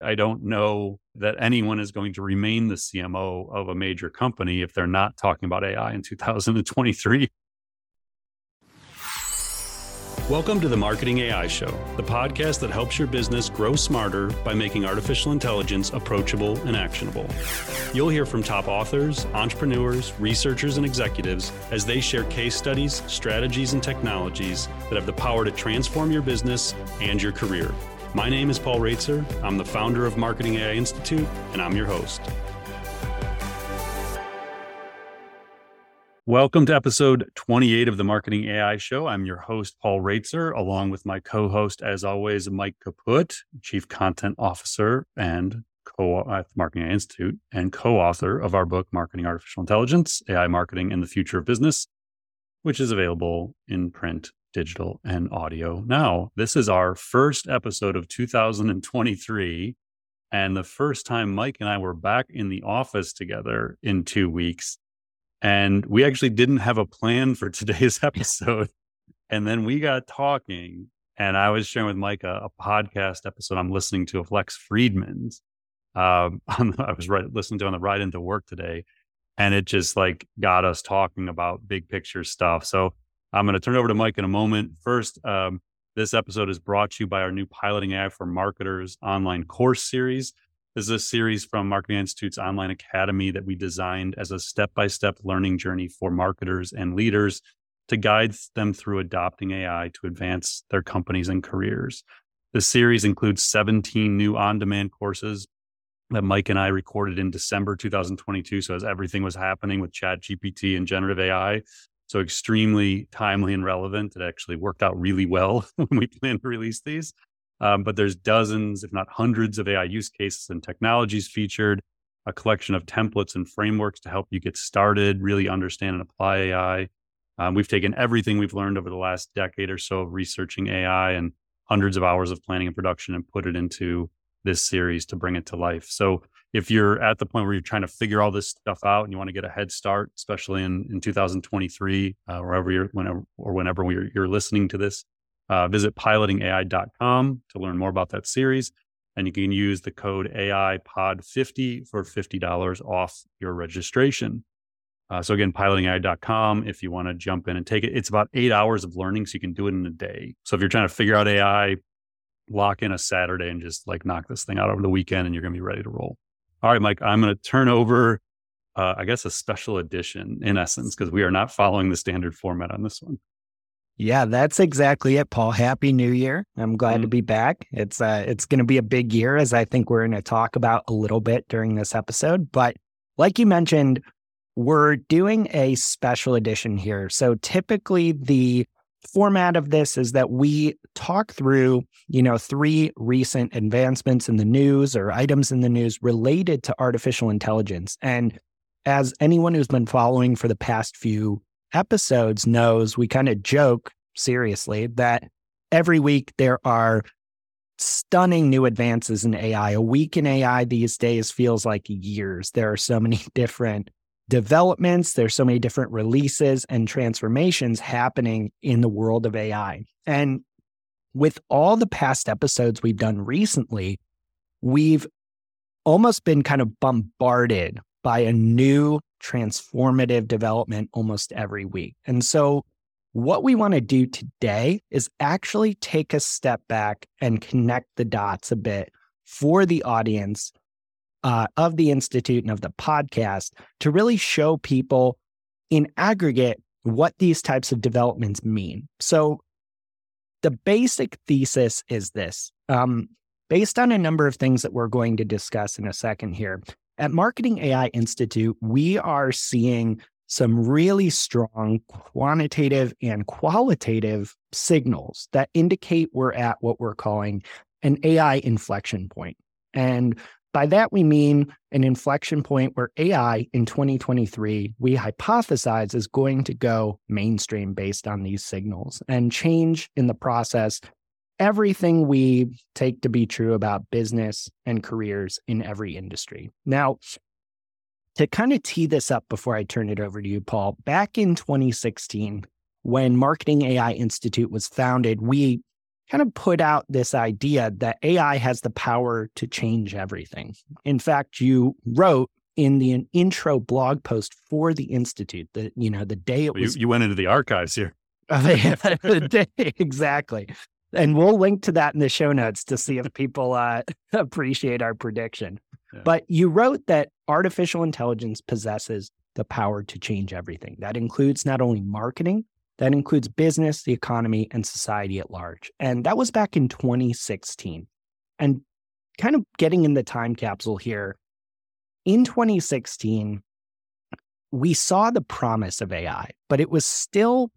I don't know that anyone is going to remain the CMO of a major company if they're not talking about AI in 2023. Welcome to the Marketing AI Show, the podcast that helps your business grow smarter by making artificial intelligence approachable and actionable. You'll hear from top authors, entrepreneurs, researchers, and executives as they share case studies, strategies, and technologies that have the power to transform your business and your career. My name is Paul Roetzer. I'm the founder of Marketing AI Institute, and I'm your host. Welcome to episode 28 of the Marketing AI Show. I'm your host, Paul Roetzer, along with my co host, as always, Mike Kaput, Chief Content Officer and co at the Marketing AI Institute and co author of our book, Marketing Artificial Intelligence AI Marketing and the Future of Business, which is available in print, digital, and audio now. This is our first episode of 2023. And the first time Mike and I were back in the office together in two weeks and we actually didn't have a plan for today's episode. and then we got talking, and I was sharing with Mike a, a podcast episode I'm listening to of Lex Fridman's. Um, I was right, listening to on the ride into work today, and it just like got us talking about big picture stuff. So I'm going to turn over to Mike in a moment. First, um, this episode is brought to you by our new Piloting AI for Marketers online course series. This is a series from Marketing Institute's online academy that we designed as a step by step learning journey for marketers and leaders to guide them through adopting AI to advance their companies and careers. The series includes 17 new on demand courses that Mike and I recorded in December 2022. So, as everything was happening with Chat GPT and generative AI, so extremely timely and relevant. It actually worked out really well when we planned to release these. Um, but there's dozens, if not hundreds, of AI use cases and technologies featured, a collection of templates and frameworks to help you get started, really understand and apply AI. Um, we've taken everything we've learned over the last decade or so of researching AI and hundreds of hours of planning and production and put it into this series to bring it to life. So if you're at the point where you're trying to figure all this stuff out and you want to get a head start, especially in, in 2023, uh, wherever you're, whenever or whenever you're, you're listening to this, uh, visit pilotingai.com to learn more about that series. And you can use the code AIPOD50 for $50 off your registration. Uh, so again, pilotingai.com if you want to jump in and take it. It's about eight hours of learning, so you can do it in a day. So if you're trying to figure out AI, lock in a Saturday and just like knock this thing out over the weekend, and you're going to be ready to roll. All right, Mike, I'm going to turn over, uh, I guess, a special edition in essence, because we are not following the standard format on this one. Yeah, that's exactly it, Paul. Happy New Year. I'm glad mm-hmm. to be back. It's uh it's going to be a big year as I think we're going to talk about a little bit during this episode, but like you mentioned, we're doing a special edition here. So typically the format of this is that we talk through, you know, three recent advancements in the news or items in the news related to artificial intelligence. And as anyone who's been following for the past few episodes knows we kind of joke seriously that every week there are stunning new advances in AI. A week in AI these days feels like years. There are so many different developments, there's so many different releases and transformations happening in the world of AI. And with all the past episodes we've done recently, we've almost been kind of bombarded by a new transformative development almost every week. And so, what we want to do today is actually take a step back and connect the dots a bit for the audience uh, of the Institute and of the podcast to really show people in aggregate what these types of developments mean. So, the basic thesis is this um, based on a number of things that we're going to discuss in a second here. At Marketing AI Institute, we are seeing some really strong quantitative and qualitative signals that indicate we're at what we're calling an AI inflection point. And by that, we mean an inflection point where AI in 2023, we hypothesize is going to go mainstream based on these signals and change in the process everything we take to be true about business and careers in every industry. Now, to kind of tee this up before I turn it over to you, Paul, back in 2016, when Marketing AI Institute was founded, we kind of put out this idea that AI has the power to change everything. In fact, you wrote in the intro blog post for the institute that you know the day it was you, you went into the archives here the day exactly and we'll link to that in the show notes to see if people uh, appreciate our prediction yeah. but you wrote that artificial intelligence possesses the power to change everything that includes not only marketing that includes business the economy and society at large and that was back in 2016 and kind of getting in the time capsule here in 2016, we saw the promise of AI, but it was still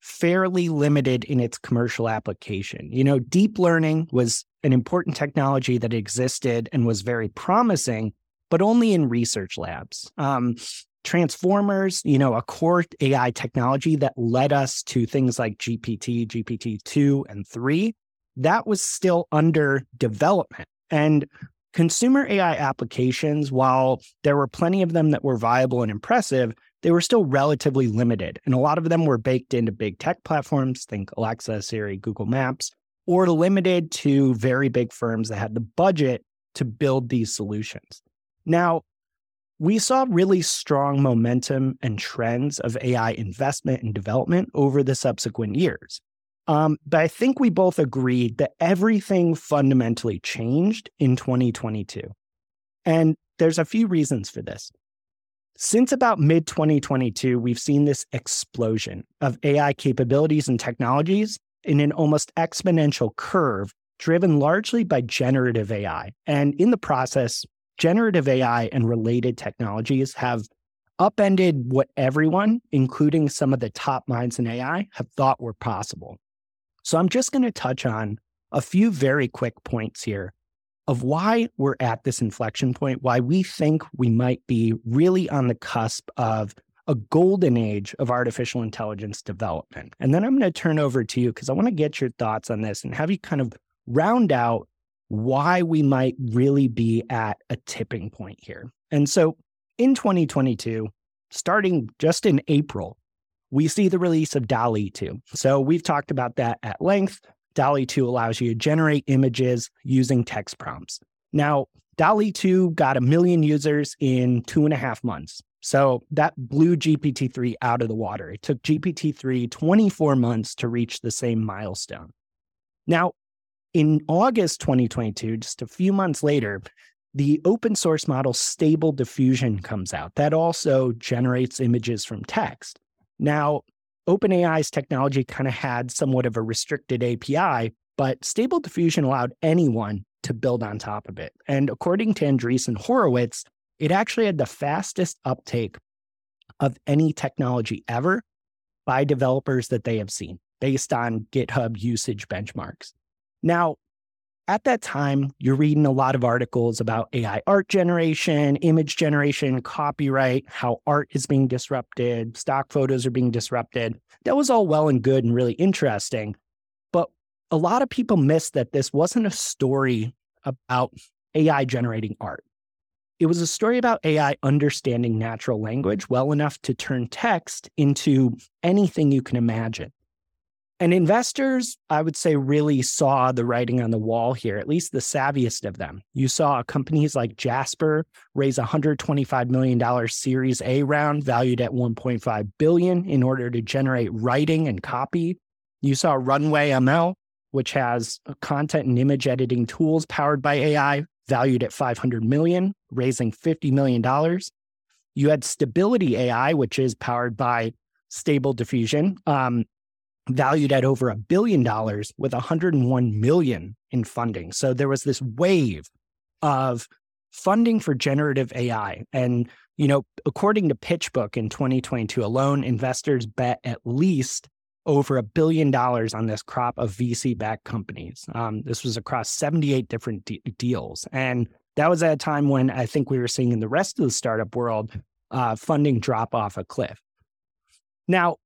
fairly limited in its commercial application. You know, deep learning was an important technology that existed and was very promising, but only in research labs. Um, transformers, you know, a core AI technology that led us to things like GPT, GPT 2, and 3, that was still under development. And consumer AI applications, while there were plenty of them that were viable and impressive, they were still relatively limited. And a lot of them were baked into big tech platforms, think Alexa, Siri, Google Maps, or limited to very big firms that had the budget to build these solutions. Now, we saw really strong momentum and trends of AI investment and development over the subsequent years. Um, but I think we both agreed that everything fundamentally changed in 2022. And there's a few reasons for this. Since about mid 2022, we've seen this explosion of AI capabilities and technologies in an almost exponential curve driven largely by generative AI. And in the process, generative AI and related technologies have upended what everyone, including some of the top minds in AI, have thought were possible. So I'm just going to touch on a few very quick points here of why we're at this inflection point, why we think we might be really on the cusp of a golden age of artificial intelligence development. And then I'm going to turn over to you because I want to get your thoughts on this and have you kind of round out why we might really be at a tipping point here. And so in 2022, starting just in April, we see the release of DALL-E 2. So we've talked about that at length. DALL-E 2 allows you to generate images using text prompts. Now, DALL-E 2 got a million users in two and a half months. So that blew GPT 3 out of the water. It took GPT 3 24 months to reach the same milestone. Now, in August 2022, just a few months later, the open source model Stable Diffusion comes out. That also generates images from text. Now, OpenAI's technology kind of had somewhat of a restricted API, but Stable Diffusion allowed anyone to build on top of it. And according to Andreessen Horowitz, it actually had the fastest uptake of any technology ever by developers that they have seen based on GitHub usage benchmarks. Now, at that time, you're reading a lot of articles about AI art generation, image generation, copyright, how art is being disrupted, stock photos are being disrupted. That was all well and good and really interesting. But a lot of people missed that this wasn't a story about AI generating art. It was a story about AI understanding natural language well enough to turn text into anything you can imagine. And investors, I would say, really saw the writing on the wall here, at least the savviest of them. You saw companies like Jasper raise a $125 million Series A round valued at 1.5 billion in order to generate writing and copy. You saw Runway ML, which has content and image editing tools powered by AI valued at 500 million, raising $50 million. You had Stability AI, which is powered by Stable Diffusion, um, valued at over a billion dollars with 101 million in funding. So there was this wave of funding for generative AI. And, you know, according to PitchBook in 2022 alone, investors bet at least over a billion dollars on this crop of VC backed companies. Um, this was across 78 different de- deals. And that was at a time when I think we were seeing in the rest of the startup world uh, funding drop off a cliff. Now,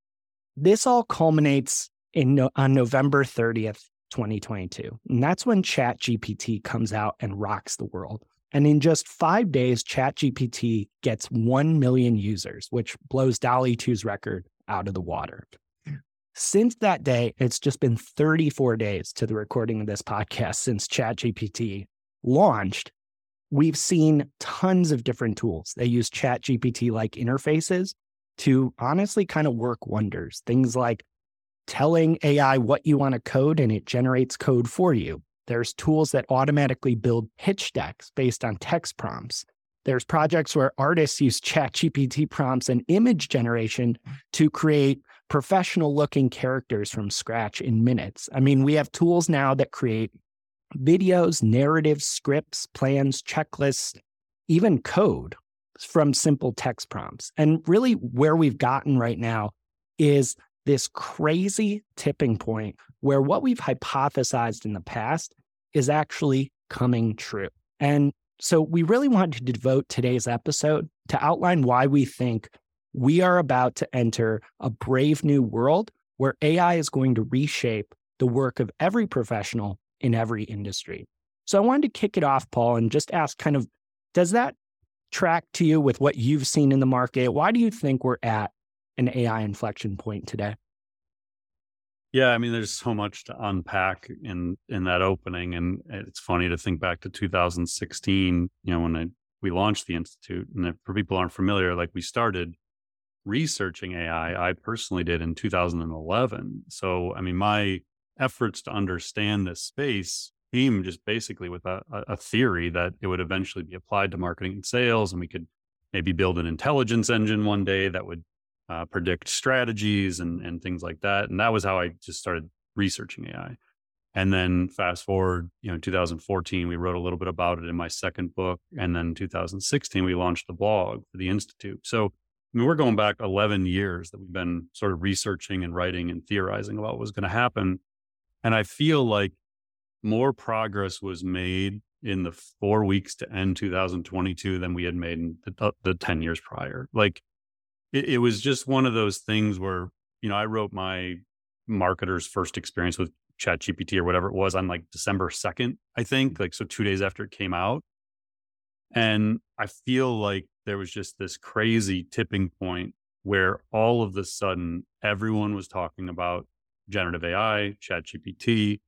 this all culminates in on November 30th, 2022. And that's when ChatGPT comes out and rocks the world. And in just five days, ChatGPT gets 1 million users, which blows DALL-E 2's record out of the water. Since that day, it's just been 34 days to the recording of this podcast since ChatGPT launched. We've seen tons of different tools. They use ChatGPT like interfaces to honestly kind of work wonders. Things like telling AI what you want to code and it generates code for you. There's tools that automatically build pitch decks based on text prompts. There's projects where artists use ChatGPT prompts and image generation to create professional looking characters from scratch in minutes. I mean, we have tools now that create videos, narratives, scripts, plans, checklists, even code from simple text prompts. And really, where we've gotten right now is this crazy tipping point where what we've hypothesized in the past is actually coming true. And so we really wanted to devote today's episode to outline why we think we are about to enter a brave new world where AI is going to reshape the work of every professional in every industry. So I wanted to kick it off, Paul, and just ask kind of does that track to you with what you've seen in the market? Why do you think we're at an AI inflection point today? Yeah, I mean, there's so much to unpack in in that opening, and it's funny to think back to 2016. You know, when I, we launched the institute, and if for people aren't familiar, like we started researching AI. I personally did in 2011. So, I mean, my efforts to understand this space came just basically with a, a theory that it would eventually be applied to marketing and sales, and we could maybe build an intelligence engine one day that would uh, predict strategies and, and things like that. And that was how I just started researching AI. And then fast forward, you know, 2014, we wrote a little bit about it in my second book. And then 2016, we launched the blog for the Institute. So, I mean, we're going back 11 years that we've been sort of researching and writing and theorizing about what was going to happen. And I feel like more progress was made in the four weeks to end 2022 than we had made in the, uh, the 10 years prior. Like, it, it was just one of those things where, you know, I wrote my marketer's first experience with chat gpt or whatever it was on like december 2nd i think like so two days after it came out and i feel like there was just this crazy tipping point where all of the sudden everyone was talking about generative ai chat gpt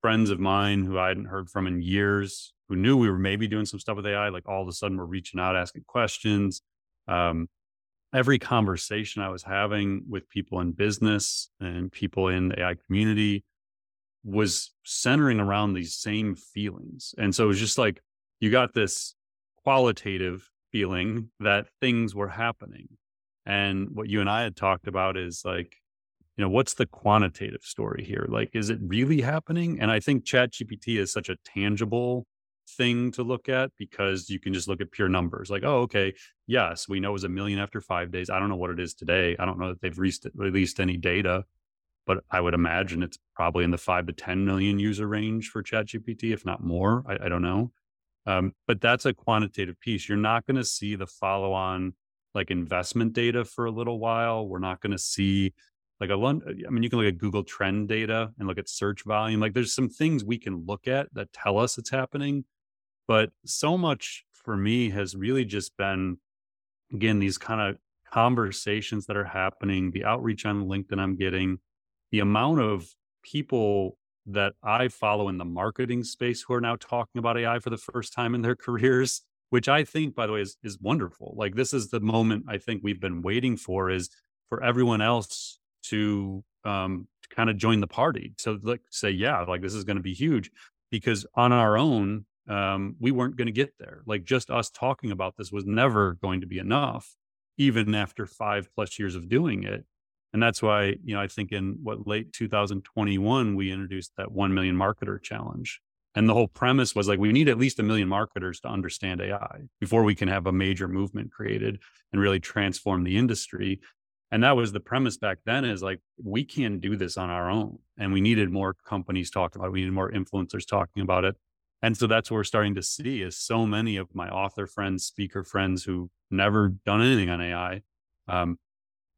friends of mine who i hadn't heard from in years who knew we were maybe doing some stuff with ai like all of a sudden were reaching out asking questions um, every conversation I was having with people in business and people in the AI community was centering around these same feelings. And so it was just like you got this qualitative feeling that things were happening. And what you and I had talked about is like, you know, what's the quantitative story here? Like, is it really happening? And I think ChatGPT is such a tangible thing to look at because you can just look at pure numbers like oh okay yes we know it was a million after five days. I don't know what it is today. I don't know that they've released, released any data. But i would imagine it's probably in the five to 10 million user range for chatgpt if not more. I, I don't know. Um, but that's a quantitative piece. You're not going to see the follow on like investment data for a little while. We're not going to see like a uh, i mean you can look at google trend data and look at search volume like there's some things we can look at that tell us it's happening but so much for me has really just been, again, these kind of conversations that are happening, the outreach on LinkedIn I'm getting, the amount of people that I follow in the marketing space who are now talking about AI for the first time in their careers, which I think, by the way, is, is wonderful. Like this is the moment I think we've been waiting for is for everyone else to um kind of join the party. So like say, yeah, like this is going to be huge because on our own, um, we weren't going to get there. Like just us talking about this was never going to be enough, even after five plus years of doing it. And that's why, you know, I think in what late 2021, we introduced that 1 million marketer challenge. And the whole premise was like, we need at least a million marketers to understand AI before we can have a major movement created and really transform the industry. And that was the premise back then is like, we can't do this on our own. And we needed more companies talking about it. We needed more influencers talking about it and so that's what we're starting to see is so many of my author friends speaker friends who never done anything on ai um,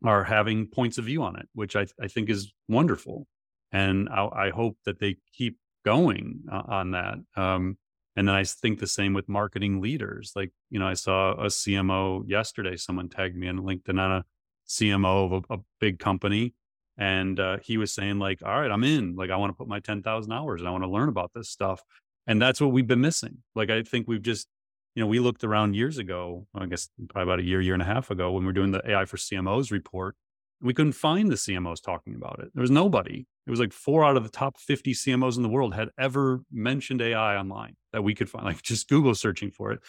are having points of view on it which i, I think is wonderful and I, I hope that they keep going uh, on that um, and then i think the same with marketing leaders like you know i saw a cmo yesterday someone tagged me on linkedin on a cmo of a, a big company and uh, he was saying like, "All right, I'm in. Like, I want to put my ten thousand hours, and I want to learn about this stuff." And that's what we've been missing. Like, I think we've just, you know, we looked around years ago. I guess probably about a year, year and a half ago, when we were doing the AI for CMOs report, we couldn't find the CMOs talking about it. There was nobody. It was like four out of the top 50 CMOs in the world had ever mentioned AI online that we could find, like just Google searching for it.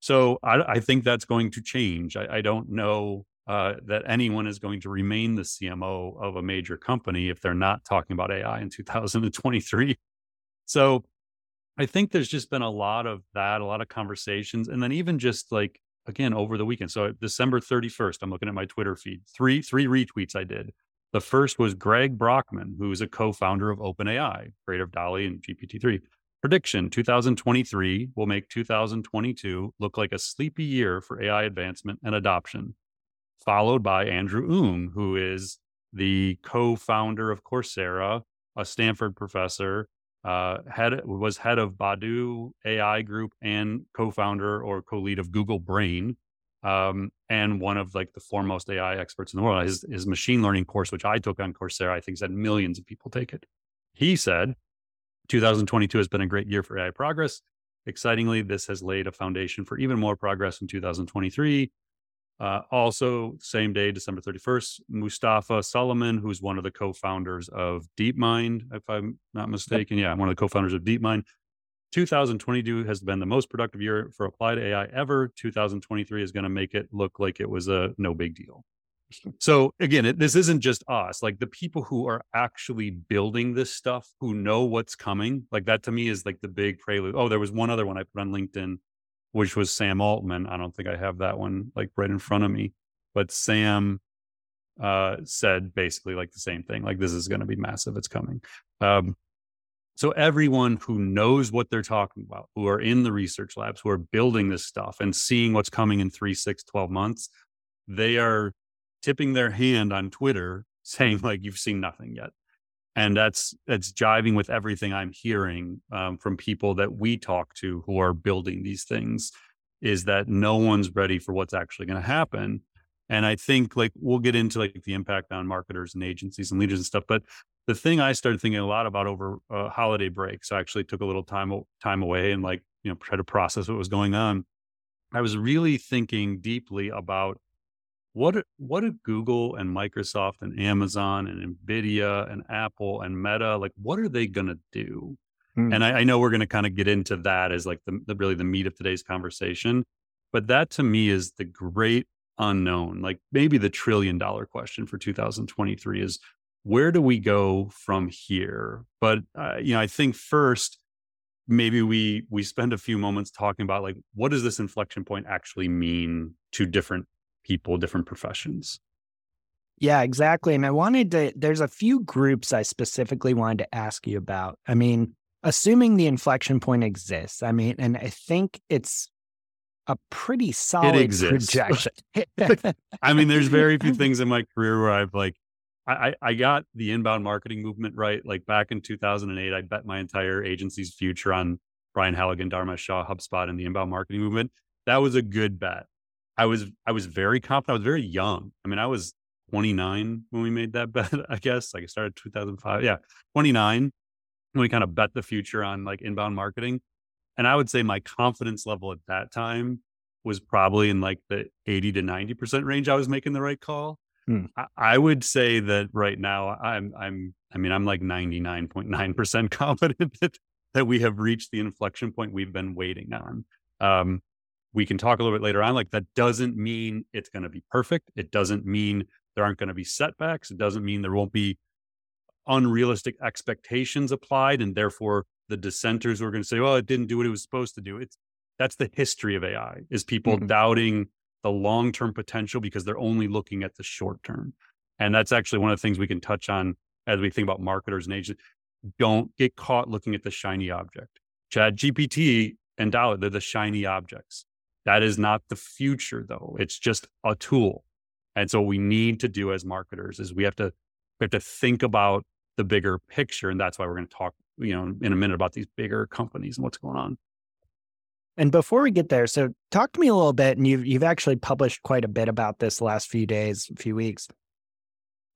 So I, I think that's going to change. I, I don't know uh, that anyone is going to remain the CMO of a major company if they're not talking about AI in 2023. So I think there's just been a lot of that, a lot of conversations. And then even just like, again, over the weekend. So December 31st, I'm looking at my Twitter feed, three, three retweets I did. The first was Greg Brockman, who's a co-founder of OpenAI, creator of DALL-E and GPT-3. Prediction 2023 will make 2022 look like a sleepy year for AI advancement and adoption. Followed by Andrew Ng, who is the co founder of Coursera, a Stanford professor, uh, head was head of Baidu AI Group and co founder or co lead of Google Brain. Um, and one of like the foremost AI experts in the world. His, his machine learning course, which I took on Coursera, I think has had millions of people take it. He said 2022 has been a great year for AI progress. Excitingly, this has laid a foundation for even more progress in 2023. Uh, also, same day, December 31st, Mustafa Suleyman, who's one of the co founders of DeepMind, if I'm not mistaken. Yeah, one of the co founders of DeepMind. 2022 has been the most productive year for applied AI ever. 2023 is going to make it look like it was a no big deal. So again, it, this isn't just us. Like the people who are actually building this stuff, who know what's coming, like that to me is like the big prelude. Oh, there was one other one I put on LinkedIn, which was Sam Altman. I don't think I have that one like right in front of me, but Sam uh, said basically like the same thing. Like this is going to be massive. It's coming. Um, so everyone who knows what they're talking about, who are in the research labs, who are building this stuff and seeing what's coming in three, six, 12 months, they are tipping their hand on Twitter saying like you've seen nothing yet. And that's that's jiving with everything I'm hearing um, from people that we talk to who are building these things. Is that no one's ready for what's actually going to happen, and I think like we'll get into like the impact on marketers and agencies and leaders and stuff. But the thing I started thinking a lot about over uh, holiday break, so I actually took a little time time away and like you know try to process what was going on. I was really thinking deeply about what what do Google and Microsoft and Amazon and Nvidia and Apple and Meta like? What are they going to do? Hmm. And I, I, know we're going to kind of get into that as like the, the really the meat of today's conversation. But that to me is the great unknown. Like maybe the trillion dollar question for 2023 is where do we go from here? But uh, you know, I think first maybe we we spend a few moments talking about like what does this inflection point actually mean to different people, different professions. Yeah, exactly. And I wanted to, there's a few groups I specifically wanted to ask you about. I mean, assuming the inflection point exists, I mean, and I think it's a pretty solid projection. I mean, there's very few things in my career where I've like, I, I got the inbound marketing movement right. Like back in 2008, I bet my entire agency's future on Brian Halligan, Dharmesh Shah, HubSpot, and the inbound marketing movement. That was a good bet. I was I was very confident. I was very young. I mean, I was 29 when we made that bet. I guess like I started 2005. Yeah, 29 when we kind of bet the future on like inbound marketing. And I would say my confidence level at that time was probably in like the 80 to 90 percent range. I was making the right call. Hmm. I, I would say that right now I'm I'm I mean I'm like 99.9 percent confident that that we have reached the inflection point we've been waiting on. Um, we can talk a little bit later on. Like that doesn't mean it's going to be perfect. It doesn't mean there aren't going to be setbacks. It doesn't mean there won't be unrealistic expectations applied, and therefore the dissenters are going to say, "Well, it didn't do what it was supposed to do." It's that's the history of AI is people mm-hmm. doubting the long term potential because they're only looking at the short term, and that's actually one of the things we can touch on as we think about marketers and agents. Don't get caught looking at the shiny object. Chat GPT and DALL-E, they're the shiny objects that is not the future, though. It's just a tool. And so we need to do as marketers is we have to we have to think about the bigger picture. And that's why we're going to talk, you know, in a minute about these bigger companies and what's going on. And before we get there, so talk to me a little bit, and you've you've actually published quite a bit about this last few days, few weeks.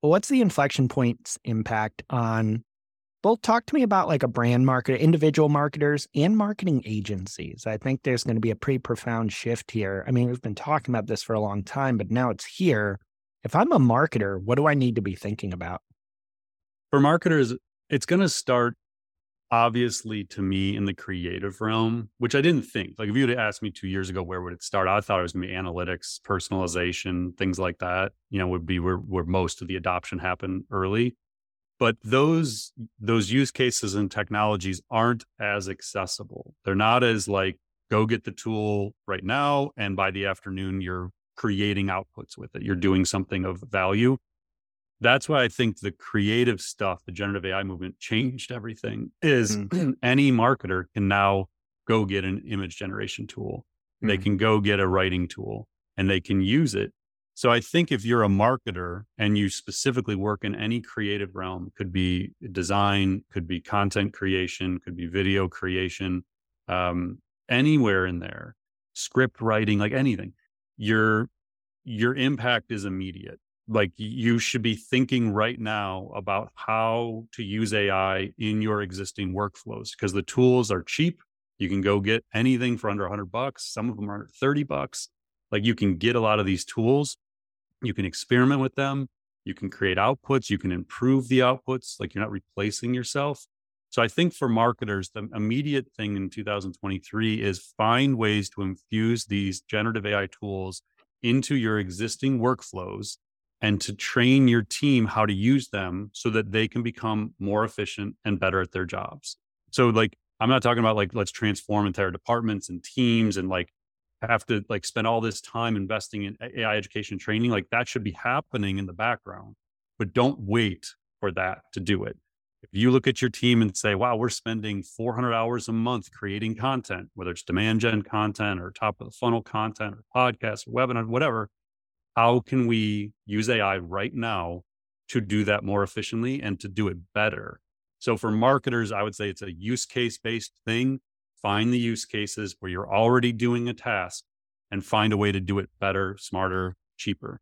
what's the inflection points impact on both talk to me about like a brand marketer, individual marketers and marketing agencies. I think there's going to be a pretty profound shift here. I mean, we've been talking about this for a long time, but now it's here. If I'm a marketer, what do I need to be thinking about? For marketers, it's going to start obviously to me in the creative realm, which I didn't think. Like if you had asked me two years ago, where would it start? I thought it was going to be analytics, personalization, things like that. You know, would be where where most of the adoption happened early but those those use cases and technologies aren't as accessible they're not as like go get the tool right now and by the afternoon you're creating outputs with it you're doing something of value that's why i think the creative stuff the generative ai movement changed everything is mm. any marketer can now go get an image generation tool mm. they can go get a writing tool and they can use it so I think if you're a marketer and you specifically work in any creative realm, could be design, could be content creation, could be video creation, um, anywhere in there, script writing, like anything, your your impact is immediate. Like you should be thinking right now about how to use AI in your existing workflows because the tools are cheap. You can go get anything for under 100 bucks. Some of them are 30 bucks. Like you can get a lot of these tools you can experiment with them. You can create outputs. You can improve the outputs. Like you're not replacing yourself. So I think for marketers, the immediate thing in 2023 is find ways to infuse these generative AI tools into your existing workflows and to train your team how to use them so that they can become more efficient and better at their jobs. So like I'm not talking about like let's transform entire departments and teams and like have to like spend all this time investing in AI education training, like that should be happening in the background, but don't wait for that to do it. If you look at your team and say, wow, we're spending 400 hours a month creating content, whether it's demand gen content or top of the funnel content or podcast or webinar, whatever, how can we use AI right now to do that more efficiently and to do it better? So for marketers, I would say it's a use case based thing find the use cases where you're already doing a task and find a way to do it better, smarter, cheaper.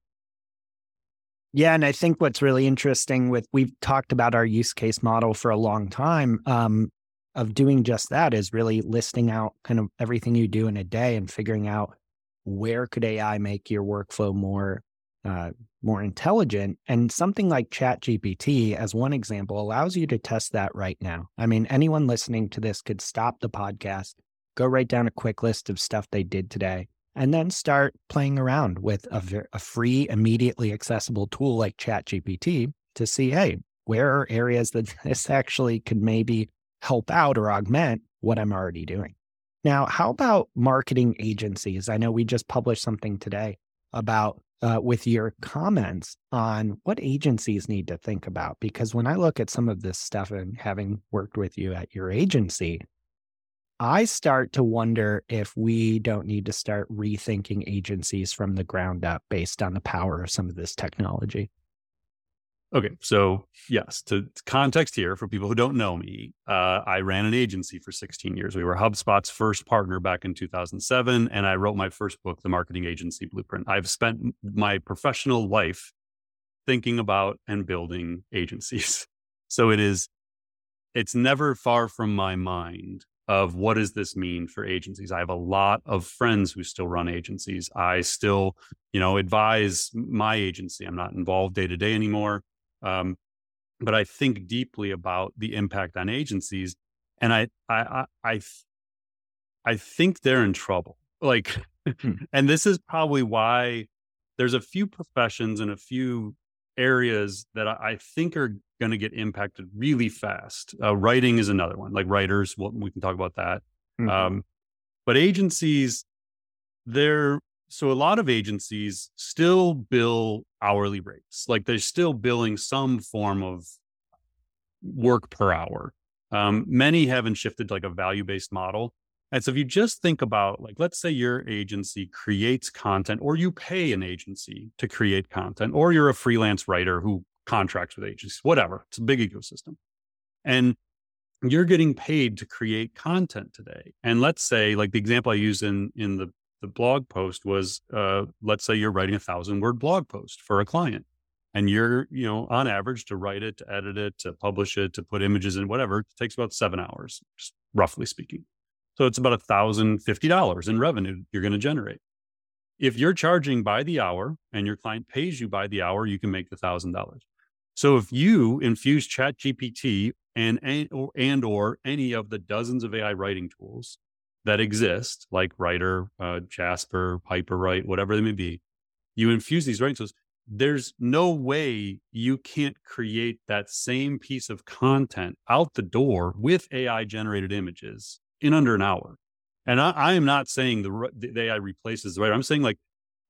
Yeah, and I think what's really interesting with we've talked about our use case model for a long time um, of doing just that is really listing out kind of everything you do in a day and figuring out where could AI make your workflow more uh, more intelligent. And something like ChatGPT, as one example, allows you to test that right now. I mean, anyone listening to this could stop the podcast, go write down a quick list of stuff they did today, and then start playing around with a, a free, immediately accessible tool like ChatGPT to see, hey, where are areas that this actually could maybe help out or augment what I'm already doing? Now, how about marketing agencies? I know we just published something today about uh, with your comments on what agencies need to think about. Because when I look at some of this stuff and having worked with you at your agency, I start to wonder if we don't need to start rethinking agencies from the ground up based on the power of some of this technology. Okay, so yes, to, context here for people who don't know me, uh, I ran an agency for 16 years. We were HubSpot's first partner back in 2007, and I wrote my first book, The Marketing Agency Blueprint. I've spent my professional life thinking about and building agencies. So it is, it's never far from my mind of what does this mean for agencies. I have a lot of friends who still run agencies. I still, you know, advise my agency. I'm not involved day to day anymore um, but I think deeply about the impact on agencies, and I I I I think they're in trouble. Like, hmm. and this is probably why there's a few professions and a few areas that I think are going to get impacted really fast. Uh, writing is another one. Like writers, well, we can talk about that. Mm-hmm. Um, but agencies, they're so a lot of agencies still bill hourly rates like they're still billing some form of work per hour. Um, many haven't shifted to like a value based model. And so if you just think about like let's say your agency creates content or you pay an agency to create content or you're a freelance writer who contracts with agencies whatever it's a big ecosystem and you're getting paid to create content today. And let's say like the example i use in in the the blog post was uh, let's say you're writing a thousand word blog post for a client and you're you know on average to write it to edit it to publish it to put images in whatever it takes about seven hours just roughly speaking. So it's about a thousand fifty dollars in revenue you're going to generate. If you're charging by the hour and your client pays you by the hour you can make the thousand dollars. So if you infuse chat gpt and, and or, and or any of the dozens of ai writing tools that exist like writer uh, jasper hyperwrite whatever they may be you infuse these writing tools there's no way you can't create that same piece of content out the door with AI generated images in under an hour. And I, I am not saying the, the AI replaces the writer. I'm saying like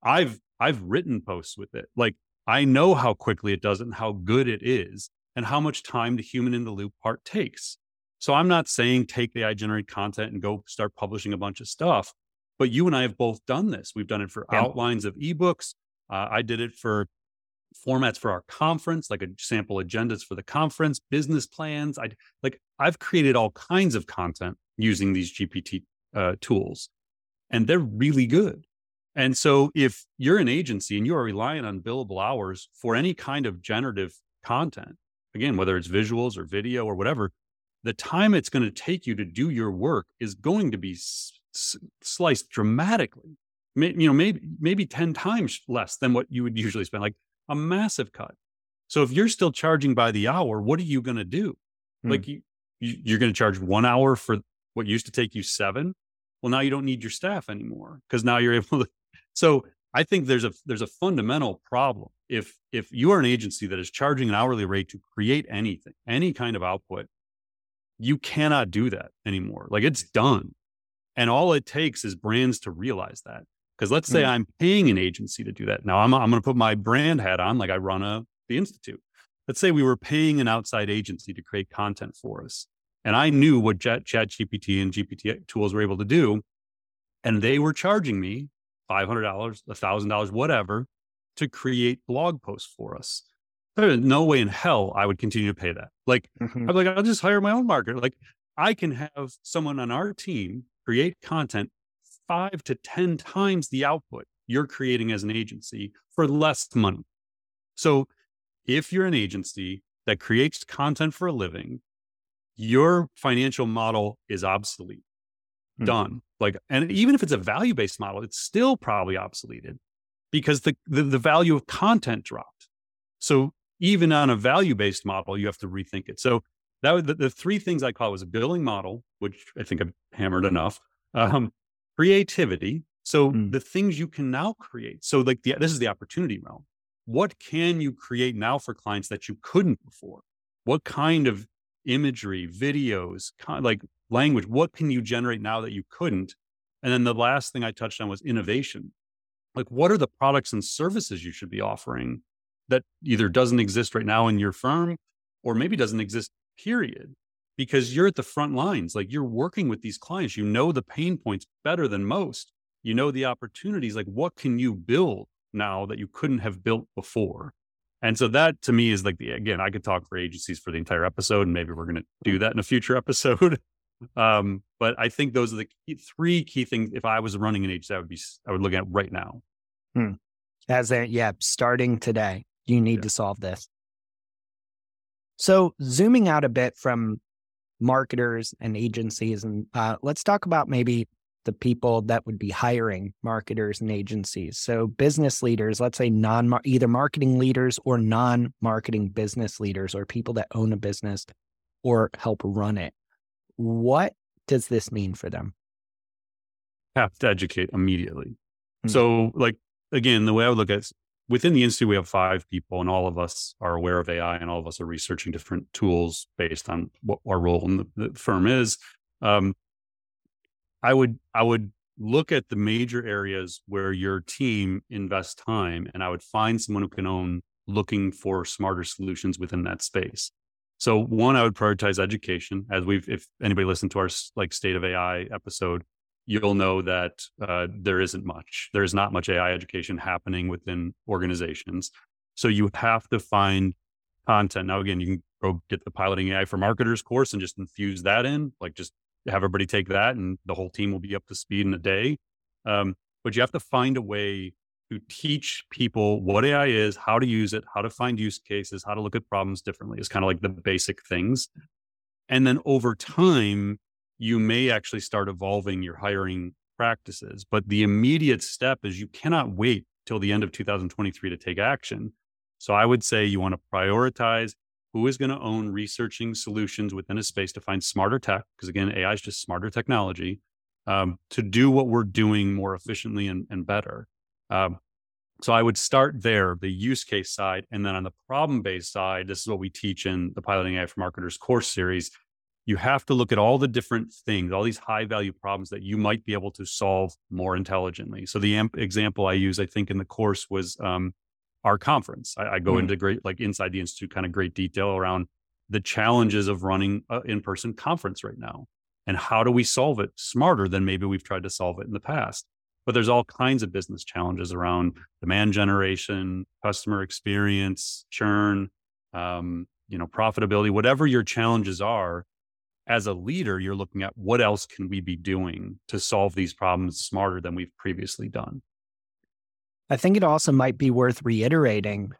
I've I've written posts with it. Like I know how quickly it does it and how good it is and how much time the human in the loop part takes. So I'm not saying take the AI generated content and go start publishing a bunch of stuff. But you and I have both done this. We've done it for yeah. outlines of ebooks. Uh, I did it for formats for our conference, like a sample agendas for the conference, business plans. I like I've created all kinds of content using these GPT uh, tools, and they're really good. And so, if you're an agency and you are relying on billable hours for any kind of generative content, again, whether it's visuals or video or whatever, the time it's going to take you to do your work is going to be s- sliced dramatically. You know maybe maybe 10 times less than what you would usually spend like a massive cut. So if you're still charging by the hour what are you going to do? Hmm. like you, you are going to charge one hour for what used to take you seven? Well now you don't need your staff anymore because now you're able to so i think there's a there's a fundamental problem. If if you are an agency that is charging an hourly rate to create anything any kind of output you cannot do that anymore like it's done and all it takes is brands to realize that because let's say mm-hmm. I'm paying an agency to do that. Now I'm, I'm going to put my brand hat on, like I run a, the Institute. Let's say we were paying an outside agency to create content for us. And I knew what Chat, Chat GPT and GPT tools were able to do. And they were charging me $500, $1,000, whatever, to create blog posts for us. There's no way in hell I would continue to pay that. Like, mm-hmm. I'm like, I'll just hire my own marketer. Like, I can have someone on our team create content five to 10 times the output you're creating as an agency for less money. So if you're an agency that creates content for a living, your financial model is obsolete. Mm-hmm. Done. Like, and even if it's a value based model, it's still probably obsoleted because the, the, the value of content dropped. So even on a value based model, you have to rethink it. So that was the, the, three things I call was a billing model, which I think I've hammered enough. Um, creativity. So mm. the things you can now create. So like the, this is the opportunity realm. What can you create now for clients that you couldn't before? What kind of imagery, videos, like language, what can you generate now that you couldn't? And then the last thing I touched on was innovation. Like what are the products and services you should be offering that either doesn't exist right now in your firm or maybe doesn't exist period because you're at the front lines. Like you're working with these clients. You know the pain points better than most. You know the opportunities. Like what can you build now that you couldn't have built before? And so that to me is like the again, I could talk for agencies for the entire episode, and maybe we're going to do that in a future episode. um, but I think those are the key, three key things. If I was running an agency, I would be I would look at right now. Hmm. As a yeah, starting today, you need yeah. to solve this. So zooming out a bit from marketers and agencies. And uh, let's talk about maybe the people that would be hiring marketers and agencies. So business leaders, let's say non either marketing leaders or non-marketing business leaders or people that own a business or help run it. What does this mean for them? Have to educate immediately. Mm-hmm. So like again, the way I would look at within the institute we have five people and all of us are aware of ai and all of us are researching different tools based on what our role in the, the firm is. Um, i would i would look at the major areas where your team invests time and i would find someone who can own looking for smarter solutions within that space. So one i would prioritize education as we've if anybody listened to our like state of ai episode you'll know that uh, there isn't much. There is not much AI education happening within organizations. So you have to find content. Now, again, you can go get the piloting AI for marketers course and just infuse that in, like just have everybody take that and the whole team will be up to speed in a day. Um, but you have to find a way to teach people what AI is, how to use it, how to find use cases, how to look at problems differently is kind of like the basic things. And then over time, you may actually start evolving your hiring practices. But the immediate step is you cannot wait till the end of 2023 to take action. So I would say you want to prioritize who is going to own researching solutions within a space to find smarter tech, because again, AI is just smarter technology um, to do what we're doing more efficiently and, and better. Um, so I would start there, the use case side. And then on the problem based side, this is what we teach in the Piloting AI for Marketers course series. You have to look at all the different things, all these high value problems that you might be able to solve more intelligently. So the amp- example I use, I think, in the course was um, our conference. I, I go mm. into great, like inside the institute, kind of great detail around the challenges of running an in-person conference right now, and how do we solve it smarter than maybe we've tried to solve it in the past. But there's all kinds of business challenges around demand generation, customer experience, churn, um, you know, profitability, whatever your challenges are. As a leader, you're looking at what else can we be doing to solve these problems smarter than we've previously done. I think it also might be worth reiterating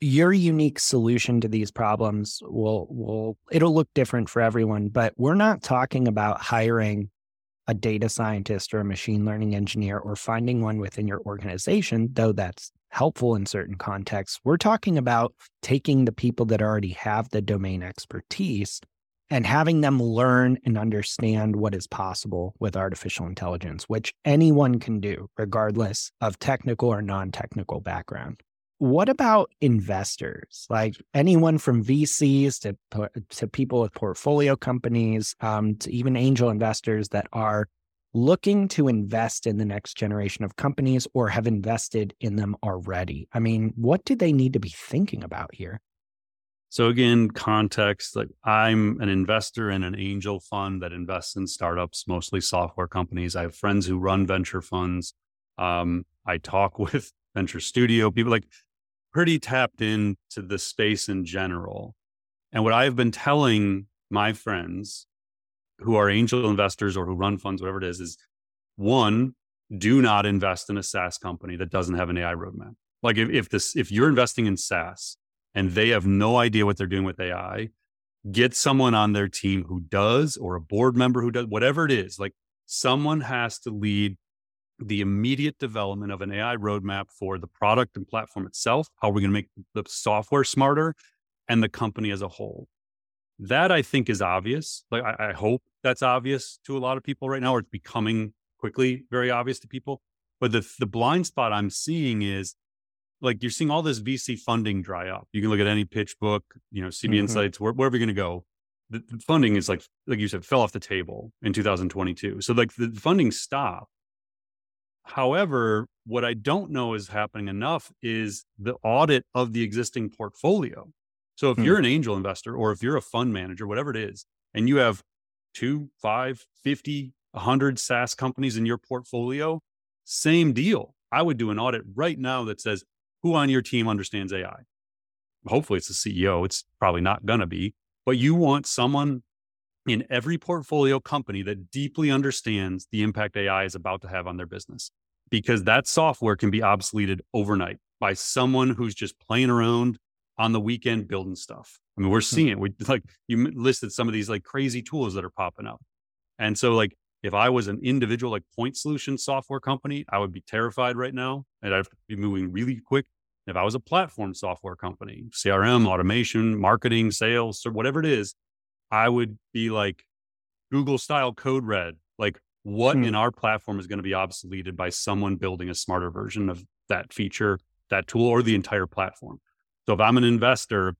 your unique solution to these problems will will it'll look different for everyone but we're not talking about hiring a data scientist or a machine learning engineer or finding one within your organization though that's helpful in certain contexts we're talking about taking the people that already have the domain expertise and having them learn and understand what is possible with artificial intelligence, which anyone can do, regardless of technical or non technical background. What about investors, like anyone from VCs to, to people with portfolio companies, um, to even angel investors that are looking to invest in the next generation of companies or have invested in them already? I mean, what do they need to be thinking about here? So again, context, like I'm an investor in an angel fund that invests in startups, mostly software companies. I have friends who run venture funds. Um, I talk with venture studio people like pretty tapped into the space in general. And what I've been telling my friends who are angel investors or who run funds, whatever it is, is one, do not invest in a SaaS company that doesn't have an AI roadmap. Like if, if this, if you're investing in SaaS and they have no idea what they're doing with AI, get someone on their team who does, or a board member who does, whatever it is. Like someone has to lead the immediate development of an AI roadmap for the product and platform itself. How are we going to make the software smarter and the company as a whole? That I think is obvious. Like I, I hope that's obvious to a lot of people right now, or it's becoming quickly very obvious to people. But the the blind spot I'm seeing is like you're seeing all this VC funding dry up. You can look at any PitchBook, you know, CB mm-hmm. Insights, where, wherever you're going to go. The, the, funding is like, like you said, fell off the table in 2022. So like the funding stopped. However, what I don't know is happening enough is the audit of the existing portfolio. So if mm-hmm. you're an angel investor or if you're a fund manager, whatever it is, and you have two, five, 50, 100 SaaS companies in your portfolio, same deal. I would do an audit right now that says, who on your team understands AI? Hopefully it's the CEO. It's probably not going to be, but you want someone in every portfolio company that deeply understands the impact AI is about to have on their business because that software can be obsoleted overnight by someone who's just playing around on the weekend building stuff. I mean, we're hmm. seeing it. We like you listed some of these like crazy tools that are popping up. And so like if I was an individual like point solution software company, I would be terrified right now and I'd be moving really quick. If I was a platform software company, CRM, automation, marketing, sales, or whatever it is, I would be like Google style code red. Like what hmm. in our platform is going to be obsoleted by someone building a smarter version of that feature, that tool, or the entire platform. So if I'm an investor,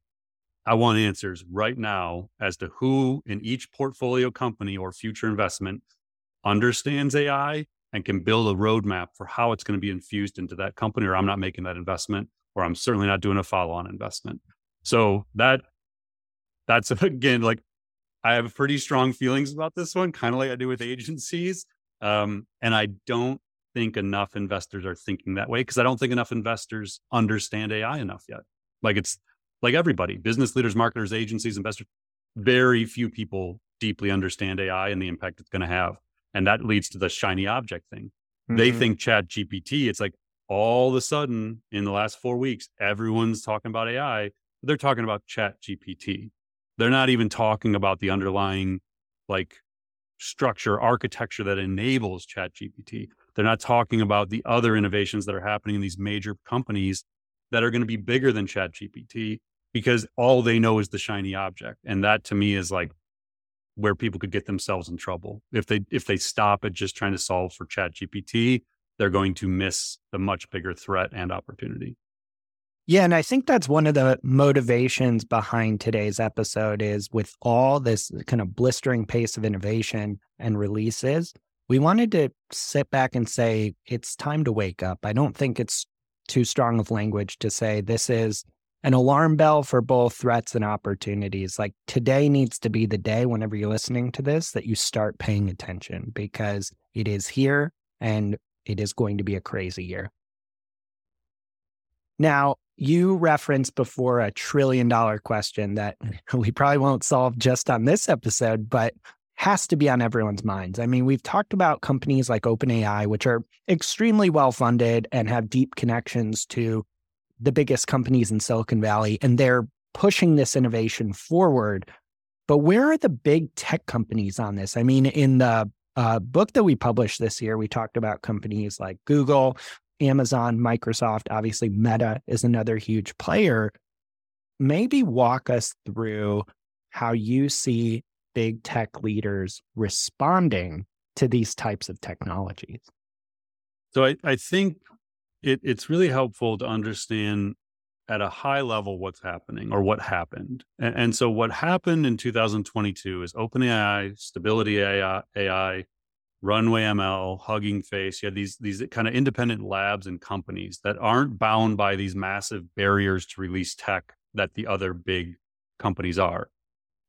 I want answers right now as to who in each portfolio company or future investment understands AI and can build a roadmap for how it's going to be infused into that company, or I'm not making that investment, or I'm certainly not doing a follow on investment. So that that's again like I have pretty strong feelings about this one, kind of like I do with agencies. Um, and I don't think enough investors are thinking that way because I don't think enough investors understand AI enough yet. Like it's like everybody, business leaders, marketers, agencies, investors, very few people deeply understand AI and the impact it's going to have. And that leads to the shiny object thing. Mm-hmm. They think Chat GPT, it's like all of a sudden in the last four weeks, everyone's talking about AI. They're talking about Chat GPT. They're not even talking about the underlying like structure, architecture that enables Chat GPT. They're not talking about the other innovations that are happening in these major companies that are going to be bigger than Chat GPT because all they know is the shiny object. And that to me is like where people could get themselves in trouble. If they if they stop at just trying to solve for Chat GPT, they're going to miss the much bigger threat and opportunity. Yeah, and I think that's one of the motivations behind today's episode is with all this kind of blistering pace of innovation and releases, we wanted to sit back and say it's time to wake up. I don't think it's too strong of language to say this is an alarm bell for both threats and opportunities. Like today needs to be the day whenever you're listening to this that you start paying attention because it is here and it is going to be a crazy year. Now, you referenced before a trillion dollar question that we probably won't solve just on this episode, but has to be on everyone's minds. I mean, we've talked about companies like OpenAI, which are extremely well funded and have deep connections to the biggest companies in Silicon Valley, and they're pushing this innovation forward. But where are the big tech companies on this? I mean, in the uh, book that we published this year, we talked about companies like Google, Amazon, Microsoft, obviously Meta is another huge player. Maybe walk us through how you see big tech leaders responding to these types of technologies. So I, I think it, it's really helpful to understand at a high level what's happening or what happened. And, and so what happened in 2022 is OpenAI, Stability AI, AI Runway ML, Hugging Face. You had these these kind of independent labs and companies that aren't bound by these massive barriers to release tech that the other big companies are.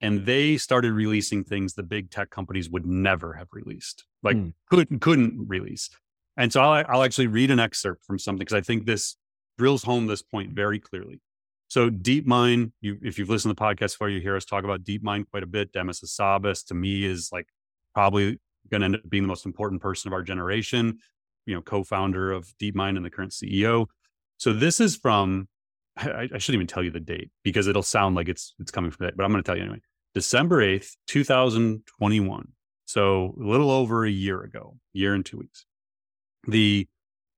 And they started releasing things the big tech companies would never have released, like mm. couldn't couldn't release. And so I'll, I'll actually read an excerpt from something because I think this drills home this point very clearly. So DeepMind, you, if you've listened to the podcast before, you hear us talk about DeepMind quite a bit. Demis Hassabis to me is like probably going to end up being the most important person of our generation, you know, co-founder of DeepMind and the current CEO. So this is from I, I shouldn't even tell you the date because it'll sound like it's it's coming from that, but I'm going to tell you anyway. December 8th, 2021. So a little over a year ago, year and two weeks. The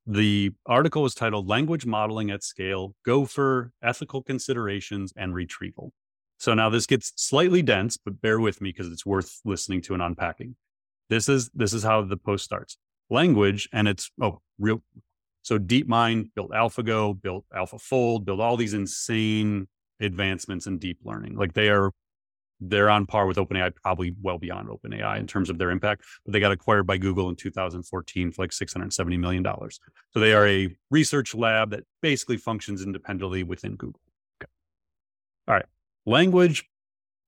the article was titled Language Modeling at Scale, Gopher, Ethical Considerations, and Retrieval. So now this gets slightly dense, but bear with me because it's worth listening to and unpacking. This is this is how the post starts. Language and it's oh real so DeepMind built AlphaGo, built AlphaFold, built all these insane advancements in deep learning. Like they are they're on par with OpenAI, probably well beyond OpenAI in terms of their impact. But they got acquired by Google in 2014 for like 670 million dollars. So they are a research lab that basically functions independently within Google. Okay. All right. Language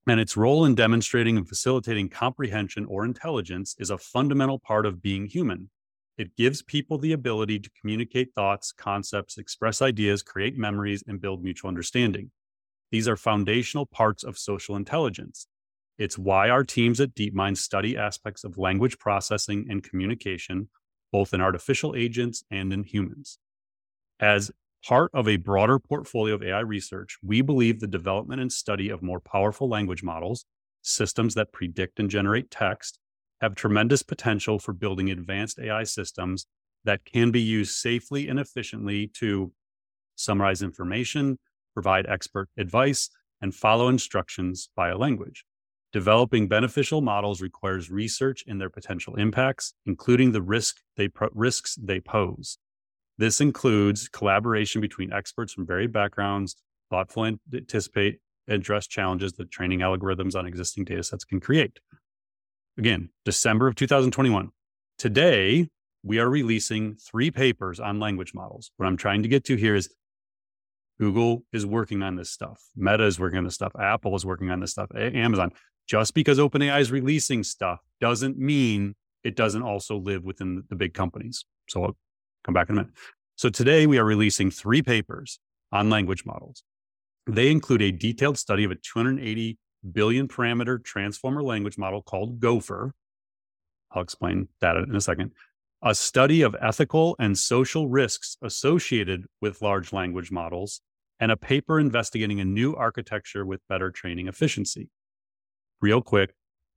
and its role in demonstrating and facilitating comprehension or intelligence is a fundamental part of being human. It gives people the ability to communicate thoughts, concepts, express ideas, create memories, and build mutual understanding. These are foundational parts of social intelligence. It's why our teams at DeepMind study aspects of language processing and communication, both in artificial agents and in humans. As part of a broader portfolio of AI research, we believe the development and study of more powerful language models, systems that predict and generate text, have tremendous potential for building advanced AI systems that can be used safely and efficiently to summarize information, provide expert advice, and follow instructions via language. Developing beneficial models requires research in their potential impacts, including the risk they pro- risks they pose. This includes collaboration between experts from varied backgrounds, thoughtfully anticipate address challenges that training algorithms on existing data sets can create. Again, December of 2021. Today, we are releasing three papers on language models. What I'm trying to get to here is Google is working on this stuff. Meta is working on this stuff. Apple is working on this stuff. Amazon. Just because OpenAI is releasing stuff doesn't mean it doesn't also live within the big companies. So I'll come back in a minute. So today we are releasing three papers on language models. They include a detailed study of a 280 billion parameter transformer language model called Gopher. I'll explain that in a second. a study of ethical and social risks associated with large language models, and a paper investigating a new architecture with better training efficiency. Real quick,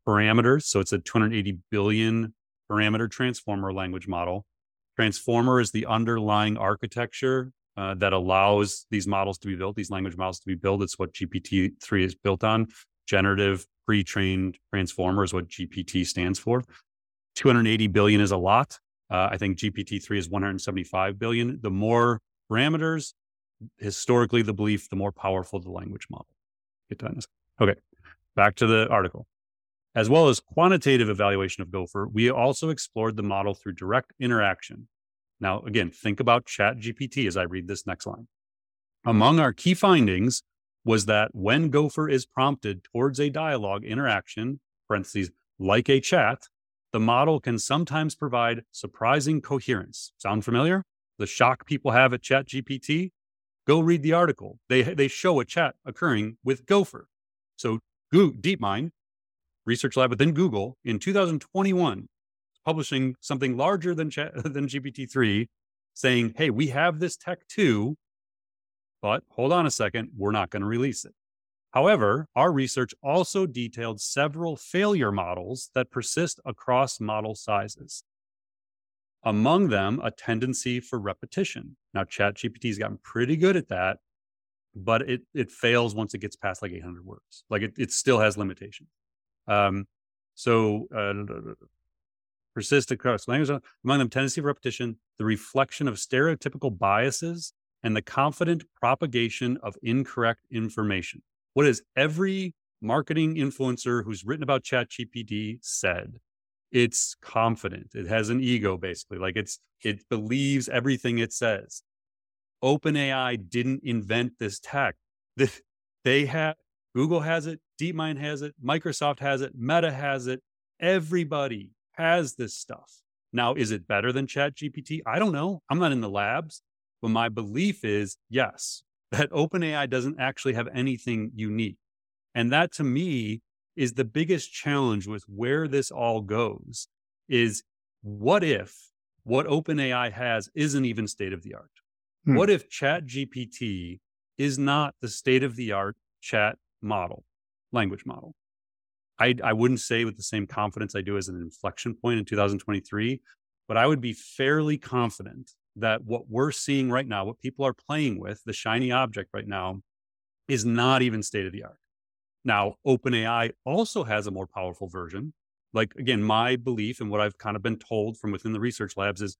parameters. So it's a 280 billion parameter transformer language model. Transformer is the underlying architecture uh, that allows these models to be built, these language models to be built. It's what GPT-3 is built on. Generative pre-trained transformer is what GPT stands for. 280 billion is a lot. Uh, I think GPT-3 is 175 billion. The more parameters, historically, the belief, the more powerful the language model. Get done. Okay, back to the article. As well as quantitative evaluation of Gopher, we also explored the model through direct interaction. Now, again, think about Chat GPT as I read this next line. Among our key findings was that when Gopher is prompted towards a dialogue interaction, parentheses, like a chat, the model can sometimes provide surprising coherence. Sound familiar? The shock people have at Chat GPT? Go read the article. They, they show a chat occurring with Gopher. So DeepMind research lab within Google in 2021 publishing something larger than chat, than GPT-3 saying, "Hey, we have this tech too, but hold on a second, we're not going to release it." However, our research also detailed several failure models that persist across model sizes. Among them, a tendency for repetition. Now, ChatGPT's gotten pretty good at that, but it it fails once it gets past like 800 words. Like it, it still has limitations. Um, so uh, persist across language, among them tendency for repetition, the reflection of stereotypical biases, and the confident propagation of incorrect information. What has every marketing influencer who's written about ChatGPT said? It's confident. It has an ego, basically. Like it's it believes everything it says. OpenAI didn't invent this tech. They have Google has it, DeepMind has it, Microsoft has it, Meta has it. Everybody has this stuff. Now, is it better than Chat GPT? I don't know. I'm not in the labs, but my belief is yes, that OpenAI doesn't actually have anything unique. And that to me is the biggest challenge with where this all goes is what if what OpenAI has isn't even state of the art? Hmm. What if Chat GPT is not the state of the art chat model, language model. I, I wouldn't say with the same confidence I do as an inflection point in 2023, but I would be fairly confident that what we're seeing right now, what people are playing with, the shiny object right now, is not even state of the art. Now, OpenAI also has a more powerful version. Like, again, my belief and what I've kind of been told from within the research labs is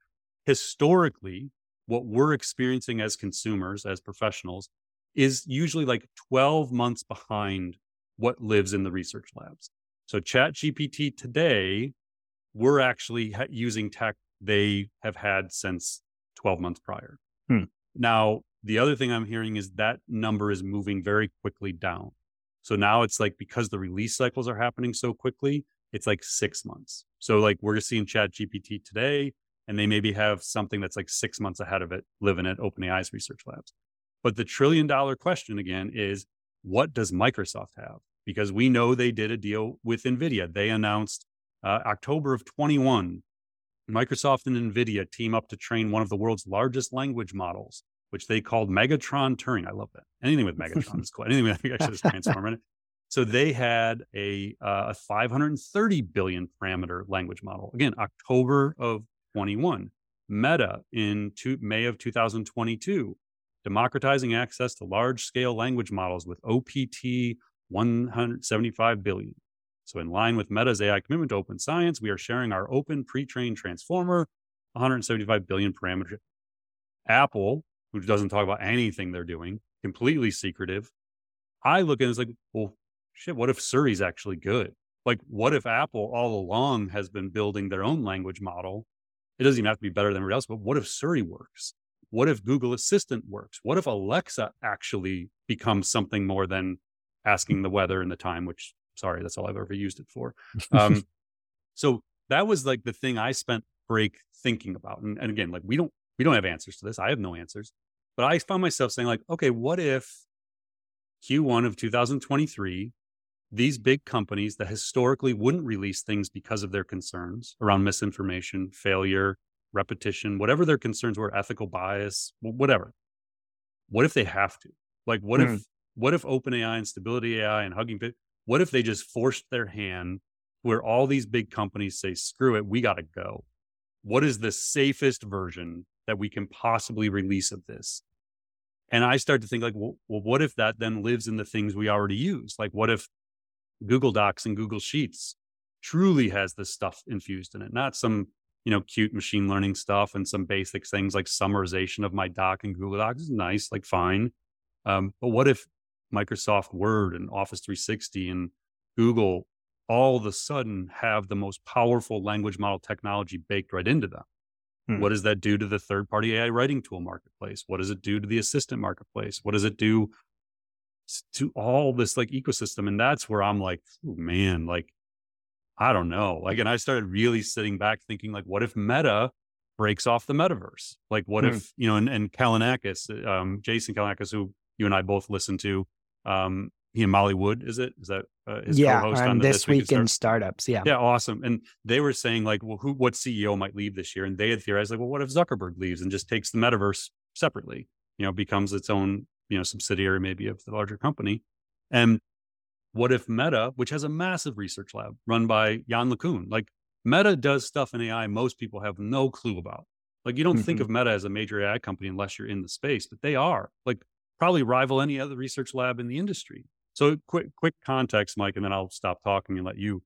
historically, what we're experiencing as consumers, as professionals, is usually like 12 months behind what lives in the research labs. So chat GPT today, we're actually ha- using tech they have had since 12 months prior. Hmm. Now, the other thing I'm hearing is that number is moving very quickly down. So now it's like because the release cycles are happening so quickly, it's like six months. So like we're seeing Chat GPT today, and they maybe have something that's like six months ahead of it living at OpenAI's research labs. But the trillion dollar question again is what does Microsoft have? Because we know they did a deal with NVIDIA. They announced uh, October of 21, Microsoft and NVIDIA team up to train one of the world's largest language models, which they called Megatron Turing. I love that. Anything with Megatron is cool. Anything with actually is transform it. So they had a, uh, a 530 billion parameter language model. Again, October of 21. Meta in two, May of 2022 democratizing access to large scale language models with OPT 175 billion. So, in line with Meta's AI commitment to open science, we are sharing our open pre trained transformer, 175 billion parameter. Apple, who doesn't talk about anything they're doing, completely secretive. I look at it as like, well, shit, what if Siri's actually good? Like, what if Apple all along has been building their own language model? It doesn't even have to be better than everybody else, but what if Siri works? what if Google Assistant works? What if Alexa actually becomes something more than asking the weather and the time, which, sorry, that's all I've ever used it for. Um, so that was like the thing I spent break thinking about. And, and again, like we don't, we don't have answers to this. I have no answers, but I found myself saying like, okay, what if Q1 of 2023, these big companies that historically wouldn't release things because of their concerns around misinformation, failure, repetition, whatever their concerns were, ethical bias, whatever. What if they have to? Like, what mm. if what if OpenAI and Stability AI and Hugging Face, what if they just forced their hand where all these big companies say, screw it, we got to go? What is the safest version that we can possibly release of this? And I start to think like, well, well, what if that then lives in the things we already use? Like, what if Google Docs and Google Sheets truly has this stuff infused in it, not some you know cute machine learning stuff and some basic things like summarization of my doc in Google Docs is nice, like fine. Um, but what if Microsoft Word and Office 360 and Google all of a sudden have the most powerful language model technology baked right into them? Hmm. What does that do to the third party AI writing tool marketplace? What does it do to the assistant marketplace? What does it do to all this like ecosystem? And that's where I'm like, oh, man, like, I don't know. Like, and I started really sitting back thinking, like, what if Meta breaks off the metaverse? Like, what hmm. if, you know, and, and Calacanis, um, Jason Calacanis, who you and I both listen to, um, he and Molly Wood, is it? Is that uh, his yeah, co-host on, this, this week, in startups? Yeah, yeah, awesome. And they were saying like, well, who, what CEO might leave this year? And they had theorized like, well, what if Zuckerberg leaves and just takes the metaverse separately? You know, becomes its own you know subsidiary maybe of the larger company. And what if Meta, which has a massive research lab run by Yann LeCun, like Meta does stuff in AI most people have no clue about. Like you don't mm-hmm. think of Meta as a major AI company unless you're in the space, but they are. Like probably rival any other research lab in the industry. So quick quick context, Mike, and then I'll stop talking and let you.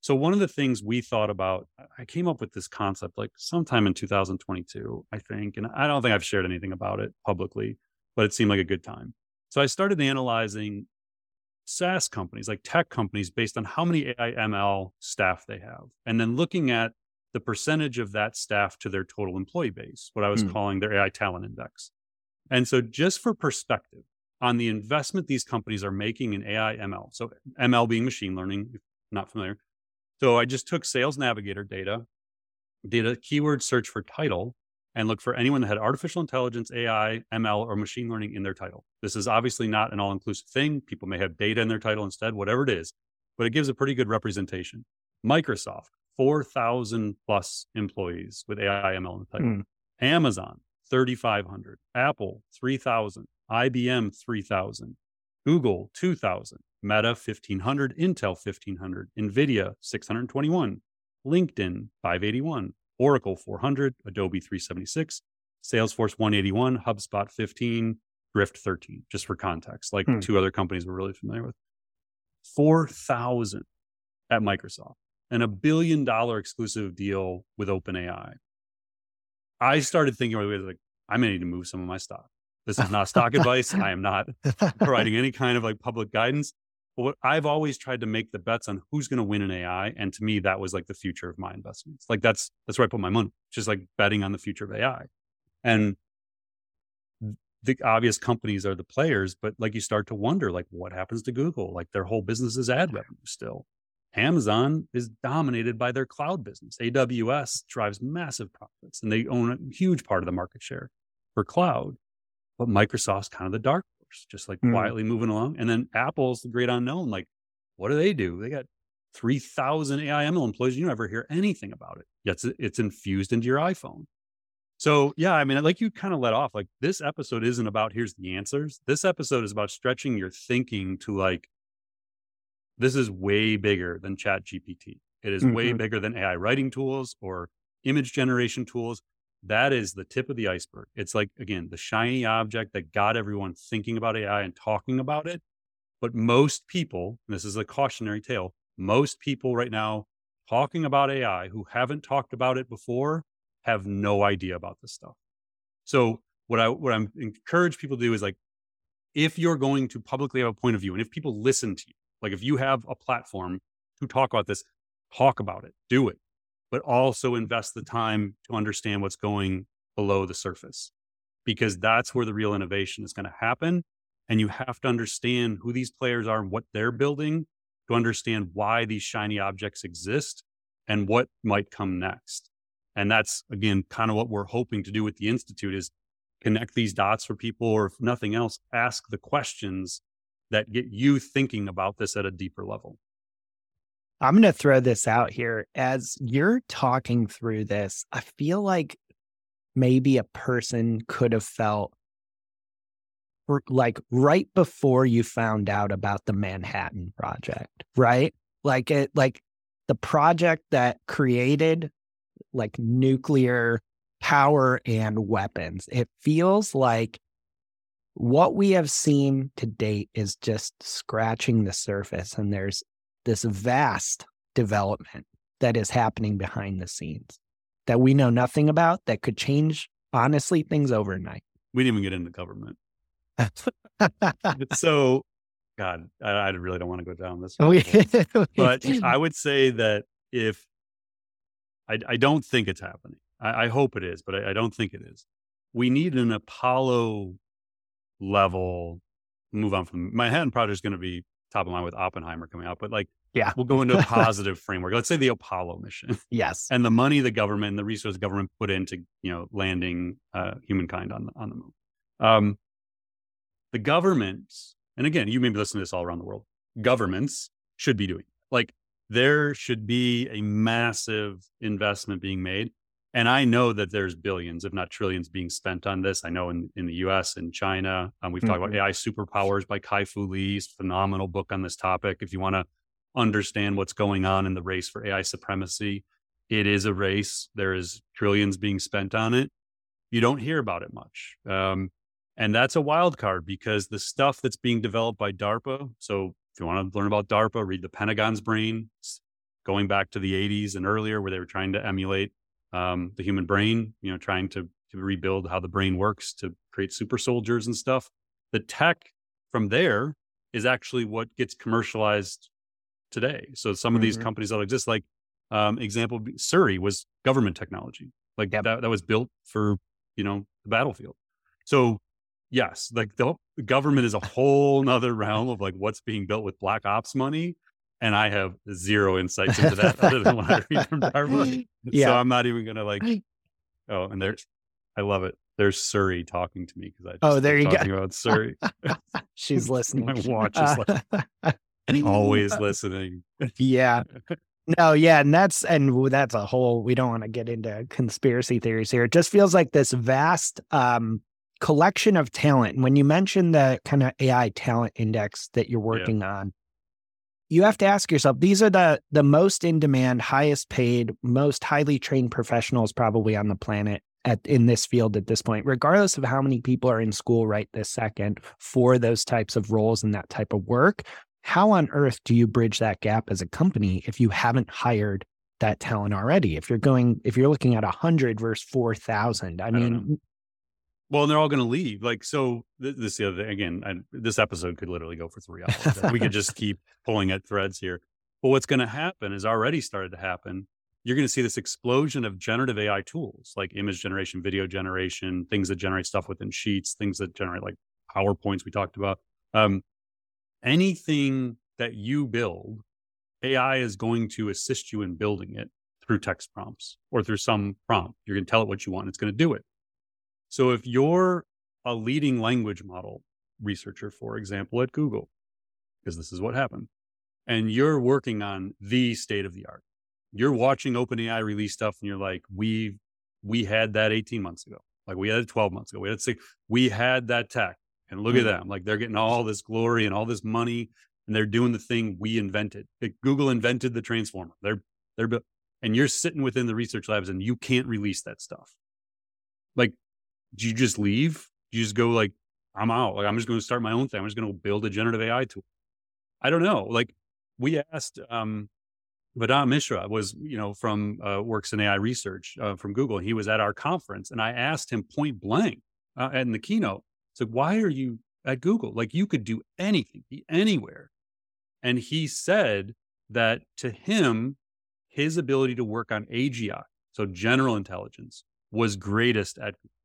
So one of the things we thought about, I came up with this concept like sometime in 2022, I think, and I don't think I've shared anything about it publicly, but it seemed like a good time. So I started analyzing SaaS companies, like tech companies, based on how many AI ML staff they have, and then looking at the percentage of that staff to their total employee base, what I was hmm. calling their AI talent index. And so, just for perspective on the investment these companies are making in AI ML, so ML being machine learning, if not familiar. So, I just took Sales Navigator data, did a keyword search for title, and looked for anyone that had artificial intelligence, AI, ML, or machine learning in their title. This is obviously not an all inclusive thing. People may have data in their title instead, whatever it is, but it gives a pretty good representation. Microsoft, 4,000 plus employees with AI, ML in the title. Mm. Amazon, 3,500. Apple, 3,000. IBM, 3,000. Google, 2,000. Meta, 1,500. Intel, 1,500. NVIDIA, 621. LinkedIn, 581. Oracle, 400. Adobe, 376. Salesforce, 181. HubSpot, 15. Drift, 13, just for context, like hmm. two other companies we're really familiar with. 4,000 at Microsoft and a billion dollar exclusive deal with OpenAI. I started thinking, like, I may need to move some of my stock. This is not stock advice. I am not providing any kind of like public guidance. But what I've always tried to make the bets on who's going to win in AI. And to me, that was like the future of my investments. Like that's, that's where I put my money, just like betting on the future of AI. And the obvious companies are the players, but like you start to wonder, like what happens to Google? Like their whole business is ad revenue still. Amazon is dominated by their cloud business. AWS drives massive profits and they own a huge part of the market share for cloud. But Microsoft's kind of the dark horse, just like mm. quietly moving along. And then Apple's the great unknown. Like, what do they do? They got 3,000 AI ML employees. You never hear anything about it. Yet it's, it's infused into your iPhone. So, yeah, I mean, like you kind of let off, like this episode isn't about here's the answers. This episode is about stretching your thinking to like, this is way bigger than chat gpt it is mm-hmm. way bigger than ai writing tools or image generation tools. That is the tip of the iceberg. It's like again the shiny object that got everyone thinking about ai and talking about it. But most people this is a cautionary tale most people right now talking about ai who haven't talked about it before have no idea about this stuff. So what i what i'm encourage people to do is like if you're going to publicly have a point of view and if people listen to you like if you have a platform to talk about this, talk about it, do it, but also invest the time to understand what's going below the surface because that's where the real innovation is going to happen. And you have to understand who these players are and what they're building to understand why these shiny objects exist and what might come next. And that's again kind of what we're hoping to do with the Institute is connect these dots for people, or if nothing else, ask the questions that get you thinking about this at a deeper level. I'm going to throw this out here. As you're talking through this, I feel like maybe a person could have felt like right before you found out about the Manhattan Project, right? Like it, like the project that created like nuclear power and weapons. It feels like what we have seen to date is just scratching the surface, and there's this vast development that is happening behind the scenes that we know nothing about that could change, honestly, things overnight. We didn't even get into government. so, God, I, I, really don't want to go down this. but I would say that if I, I don't think it's happening, I, I hope it is, but I, I don't think it is. We need an Apollo level move on from Manhattan Project is going to be top of mind with Oppenheimer coming out, but like, yeah, we'll go into a positive framework. Let's say the Apollo mission. Yes. And the money the government and the resource government put into, you know, landing uh, humankind on the, on the moon. Um, the governments, and again, you may be listening to this all around the world, governments should be doing like there should be a massive investment being made. And I know that there's billions, if not trillions, being spent on this. I know in, in the US and China. Um, we've mm-hmm. talked about mm-hmm. AI Superpowers by Kai Fu Lee's phenomenal book on this topic. If you want to understand what's going on in the race for AI supremacy, it is a race. There is trillions being spent on it. You don't hear about it much. Um, and that's a wild card because the stuff that's being developed by DARPA. So if you want to learn about DARPA, read the Pentagon's Brain, going back to the 80s and earlier, where they were trying to emulate um, the human brain, you know, trying to, to rebuild how the brain works to create super soldiers and stuff. The tech from there is actually what gets commercialized today. So some of mm-hmm. these companies that exist, like um, example, Siri was government technology, like yep. that, that was built for, you know, the battlefield. So yes, like the government is a whole nother realm of like what's being built with black ops money. And I have zero insights into that other than what I read from DARPA. Yeah. So I'm not even gonna like oh, and there's I love it. There's Siri talking to me because I oh there you talking go about Siri. She's listening. My watch is like always listening. yeah. No, yeah, and that's and that's a whole. We don't want to get into conspiracy theories here. It just feels like this vast um collection of talent. When you mention the kind of AI talent index that you're working yeah. on, you have to ask yourself these are the the most in demand, highest paid, most highly trained professionals probably on the planet at in this field at this point, regardless of how many people are in school right this second for those types of roles and that type of work. How on earth do you bridge that gap as a company if you haven't hired that talent already? If you're going, if you're looking at a hundred versus four thousand, I, I mean, well, and they're all going to leave. Like, so th- this the other thing, again, I, this episode could literally go for three hours. we could just keep pulling at threads here. But what's going to happen is already started to happen. You're going to see this explosion of generative AI tools like image generation, video generation, things that generate stuff within sheets, things that generate like PowerPoints we talked about. Um, anything that you build, AI is going to assist you in building it through text prompts or through some prompt. You're going to tell it what you want, and it's going to do it. So if you're a leading language model researcher, for example, at Google, because this is what happened, and you're working on the state of the art, you're watching OpenAI release stuff and you're like, we we had that 18 months ago. Like we had it 12 months ago. We had six, we had that tech. And look mm-hmm. at them. Like they're getting all this glory and all this money and they're doing the thing we invented. Like Google invented the transformer. They're they're and you're sitting within the research labs and you can't release that stuff. Like do you just leave? Do you just go like, I'm out. Like I'm just going to start my own thing. I'm just going to build a generative AI tool. I don't know. Like we asked um Vedant Misra was, you know, from uh, works in AI research uh, from Google. He was at our conference, and I asked him point blank uh, in the keynote, "So why are you at Google? Like you could do anything, be anywhere." And he said that to him, his ability to work on AGI, so general intelligence, was greatest at Google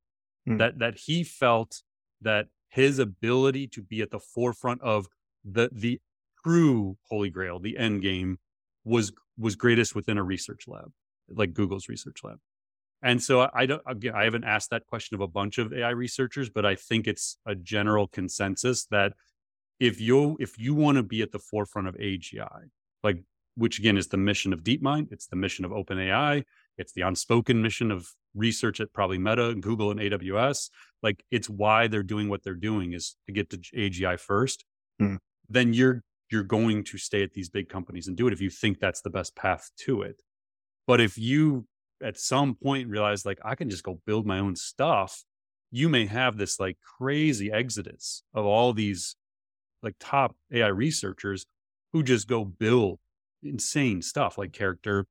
mm. that that he felt that his ability to be at the forefront of the the true holy grail, the end game, was was greatest within a research lab, like Google's research lab. And so I don't again, I haven't asked that question of a bunch of AI researchers, but I think it's a general consensus that if you if you want to be at the forefront of AGI, like which again is the mission of DeepMind, it's the mission of OpenAI, it's the unspoken mission of research at probably Meta, Google, and AWS. Like it's why they're doing what they're doing is to get to AGI first. Hmm. Then you're you're going to stay at these big companies and do it if you think that's the best path to it. But if you at some point realize like I can just go build my own stuff, you may have this like crazy exodus of all these like top AI researchers who just go build insane stuff like character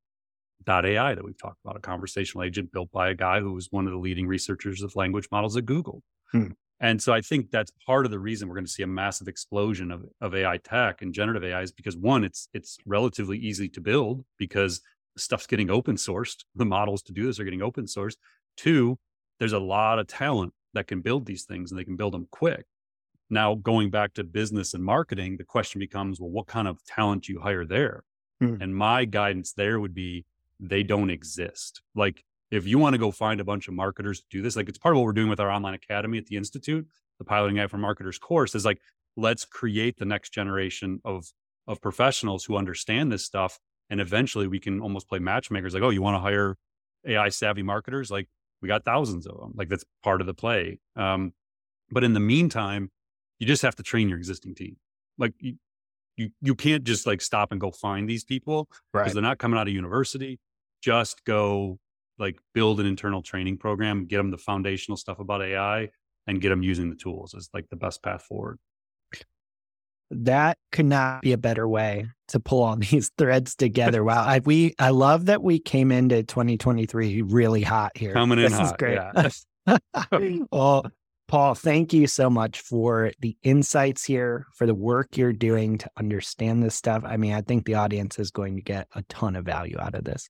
AI that we've talked about, a conversational agent built by a guy who was one of the leading researchers of language models at Google. Hmm. And so I think that's part of the reason we're going to see a massive explosion of, of AI tech and generative AI is because one, it's it's relatively easy to build because stuff's getting open sourced. The models to do this are getting open sourced. Two, there's a lot of talent that can build these things and they can build them quick. Now, going back to business and marketing, the question becomes, well, what kind of talent do you hire there? Hmm. And my guidance there would be they don't exist. Like if you want to go find a bunch of marketers to do this, like it's part of what we're doing with our online academy at the Institute, the piloting AI for marketers course is like, let's create the next generation of of professionals who understand this stuff. And eventually we can almost play matchmakers like, oh, you want to hire AI savvy marketers? Like we got thousands of them. Like that's part of the play. Um, but in the meantime, you just have to train your existing team. Like you, you, you can't just like stop and go find these people because right. they're not coming out of university just go like build an internal training program, get them the foundational stuff about AI and get them using the tools is like the best path forward. That could not be a better way to pull all these threads together. wow. I we I love that we came into 2023 really hot here. Coming in this hot, is great. Yeah. well, Paul, thank you so much for the insights here, for the work you're doing to understand this stuff. I mean, I think the audience is going to get a ton of value out of this.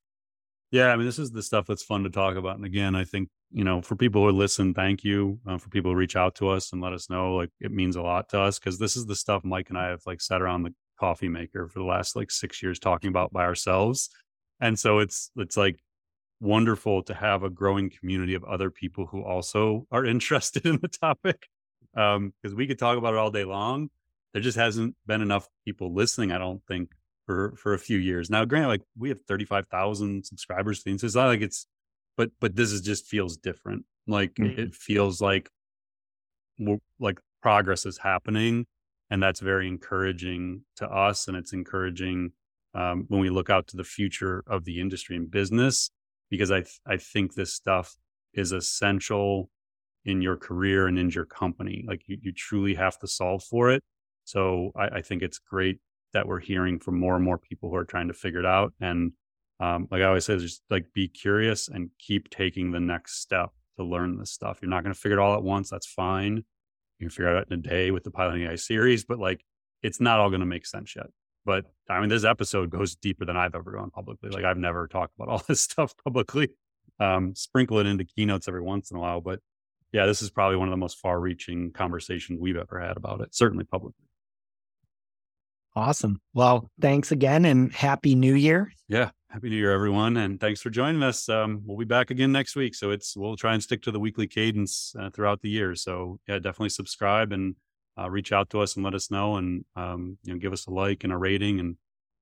Yeah, I mean, this is the stuff that's fun to talk about. And again, I think you know, for people who listen, thank you. Uh, for people who reach out to us and let us know, like it means a lot to us because this is the stuff Mike and I have like sat around the coffee maker for the last like six years talking about by ourselves. And so it's it's like wonderful to have a growing community of other people who also are interested in the topic. Um, because we could talk about it all day long. There just hasn't been enough people listening, I don't think, for for a few years now. Grant, like we have thirty five thousand subscribers to It's not like it's, but but this is just feels different. Like mm-hmm. it feels like like progress is happening, and that's very encouraging to us, and it's encouraging um, when we look out to the future of the industry and business because I th- I think this stuff is essential in your career and in your company. Like you, you truly have to solve for it. So I, I think it's great that we're hearing from more and more people who are trying to figure it out. And um, like I always say, just like be curious and keep taking the next step to learn this stuff. You're not going to figure it all at once. That's fine. You can figure it out in a day with the piloting AI series, but like it's not all going to make sense yet. But I mean, this episode goes deeper than I've ever gone publicly. Like I've never talked about all this stuff publicly. Um, sprinkle it into keynotes every once in a while, but yeah, this is probably one of the most far-reaching conversations we've ever had about it, certainly publicly. Awesome. Well, thanks again and happy new year. Yeah. Happy New Year, everyone. And thanks for joining us. Um, we'll be back again next week. So it's, we'll try and stick to the weekly cadence uh, throughout the year. So yeah, definitely subscribe and uh, reach out to us and let us know and, um, you know, give us a like and a rating and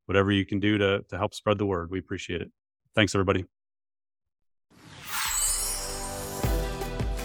whatever you can do to, to help spread the word. We appreciate it. Thanks, everybody.